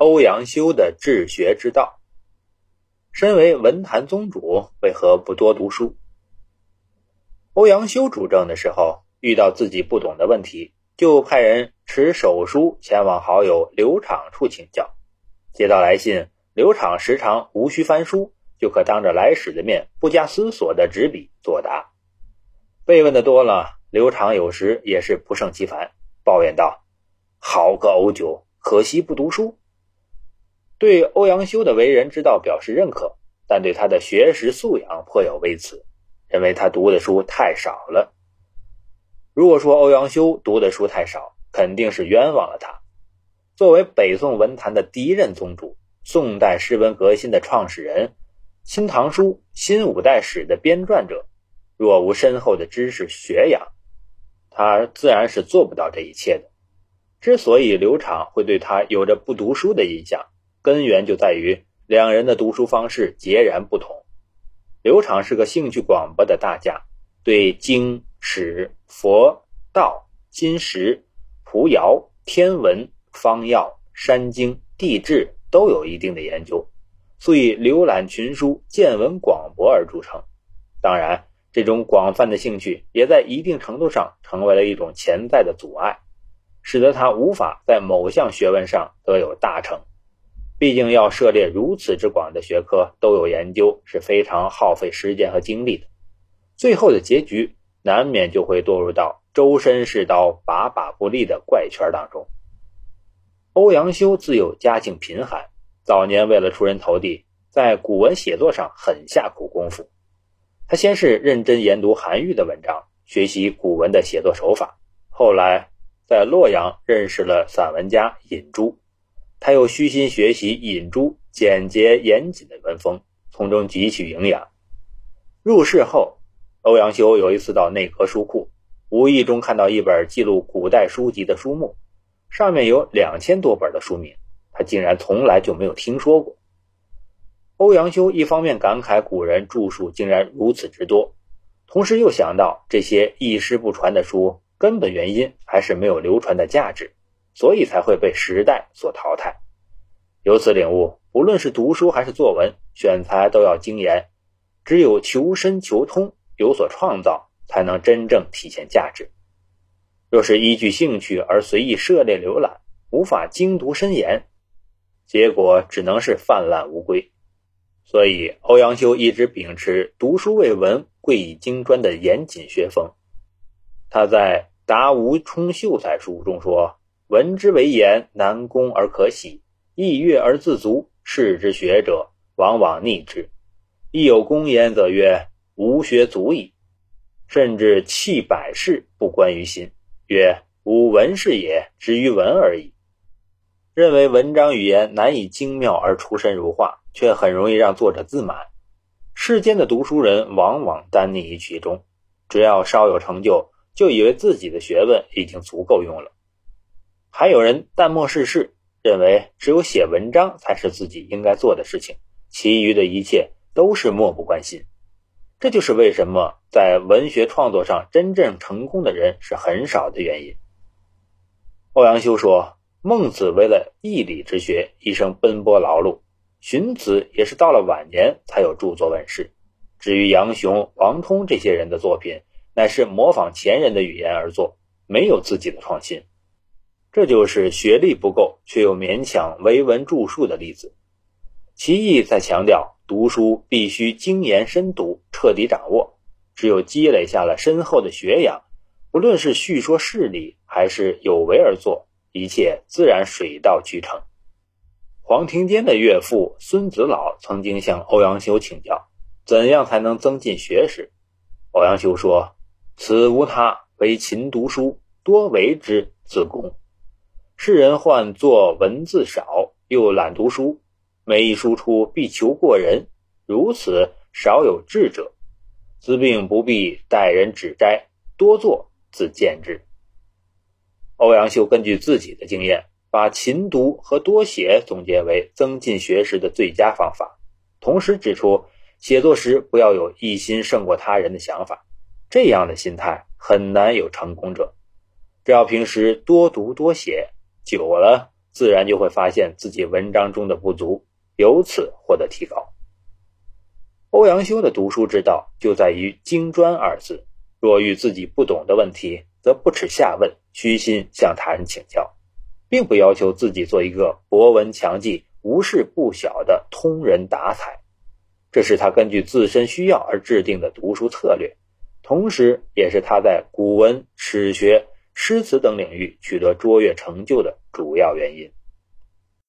欧阳修的治学之道。身为文坛宗主，为何不多读书？欧阳修主政的时候，遇到自己不懂的问题，就派人持手书前往好友刘昶处请教。接到来信，刘昶时常无需翻书，就可当着来使的面，不加思索的执笔作答。被问的多了，刘昶有时也是不胜其烦，抱怨道：“好个欧九，可惜不读书。”对欧阳修的为人之道表示认可，但对他的学识素养颇有微词，认为他读的书太少了。如果说欧阳修读的书太少，肯定是冤枉了他。作为北宋文坛的第一任宗主，宋代诗文革新的创始人，《新唐书》《新五代史》的编撰者，若无深厚的知识学养，他自然是做不到这一切的。之所以刘昶会对他有着不读书的印象，根源就在于两人的读书方式截然不同。刘昶是个兴趣广博的大家，对经、史、佛、道、金石、蒲瑶、天文、方药、山经、地质都有一定的研究，所以浏览群书、见闻广博而著称。当然，这种广泛的兴趣也在一定程度上成为了一种潜在的阻碍，使得他无法在某项学问上得有大成。毕竟要涉猎如此之广的学科都有研究是非常耗费时间和精力的，最后的结局难免就会堕入到周身是刀把把不利的怪圈当中。欧阳修自幼家境贫寒，早年为了出人头地，在古文写作上很下苦功夫。他先是认真研读韩愈的文章，学习古文的写作手法，后来在洛阳认识了散文家尹洙。他又虚心学习尹洙简洁严谨的文风，从中汲取营养。入世后，欧阳修有一次到内阁书库，无意中看到一本记录古代书籍的书目，上面有两千多本的书名，他竟然从来就没有听说过。欧阳修一方面感慨古人著述竟然如此之多，同时又想到这些一师不传的书，根本原因还是没有流传的价值。所以才会被时代所淘汰。由此领悟，不论是读书还是作文，选材都要精研。只有求深求通，有所创造，才能真正体现价值。若是依据兴趣而随意涉猎浏览，无法精读深研，结果只能是泛滥无归。所以，欧阳修一直秉持“读书为文，贵以精专”的严谨学风。他在《答吴充秀才书》中说。闻之为言，难攻而可喜；易悦而自足。士之学者，往往逆之。亦有公言，则曰：“吾学足矣。”甚至弃百事，不关于心，曰：“吾文士也，止于文而已。”认为文章语言难以精妙而出神入化，却很容易让作者自满。世间的读书人往往耽溺于其中，只要稍有成就，就以为自己的学问已经足够用了。还有人淡漠世事，认为只有写文章才是自己应该做的事情，其余的一切都是漠不关心。这就是为什么在文学创作上真正成功的人是很少的原因。欧阳修说：“孟子为了义理之学，一生奔波劳碌；荀子也是到了晚年才有著作问世。至于杨雄、王通这些人的作品，乃是模仿前人的语言而作，没有自己的创新。”这就是学历不够却又勉强为文著述的例子。其意在强调，读书必须精研深读，彻底掌握。只有积累下了深厚的学养，不论是叙说事理，还是有为而作，一切自然水到渠成。黄庭坚的岳父孙子老曾经向欧阳修请教，怎样才能增进学识？欧阳修说：“此无他，唯勤读书，多为之，自宫。”世人患作文字少，又懒读书，每一书出必求过人，如此少有智者。自病不必待人指摘，多做自见之。欧阳修根据自己的经验，把勤读和多写总结为增进学识的最佳方法，同时指出写作时不要有一心胜过他人的想法，这样的心态很难有成功者。只要平时多读多写。久了，自然就会发现自己文章中的不足，由此获得提高。欧阳修的读书之道就在于“精专”二字。若遇自己不懂的问题，则不耻下问，虚心向他人请教，并不要求自己做一个博闻强记、无事不晓的通人达才。这是他根据自身需要而制定的读书策略，同时也是他在古文、史学、诗词等领域取得卓越成就的主要原因。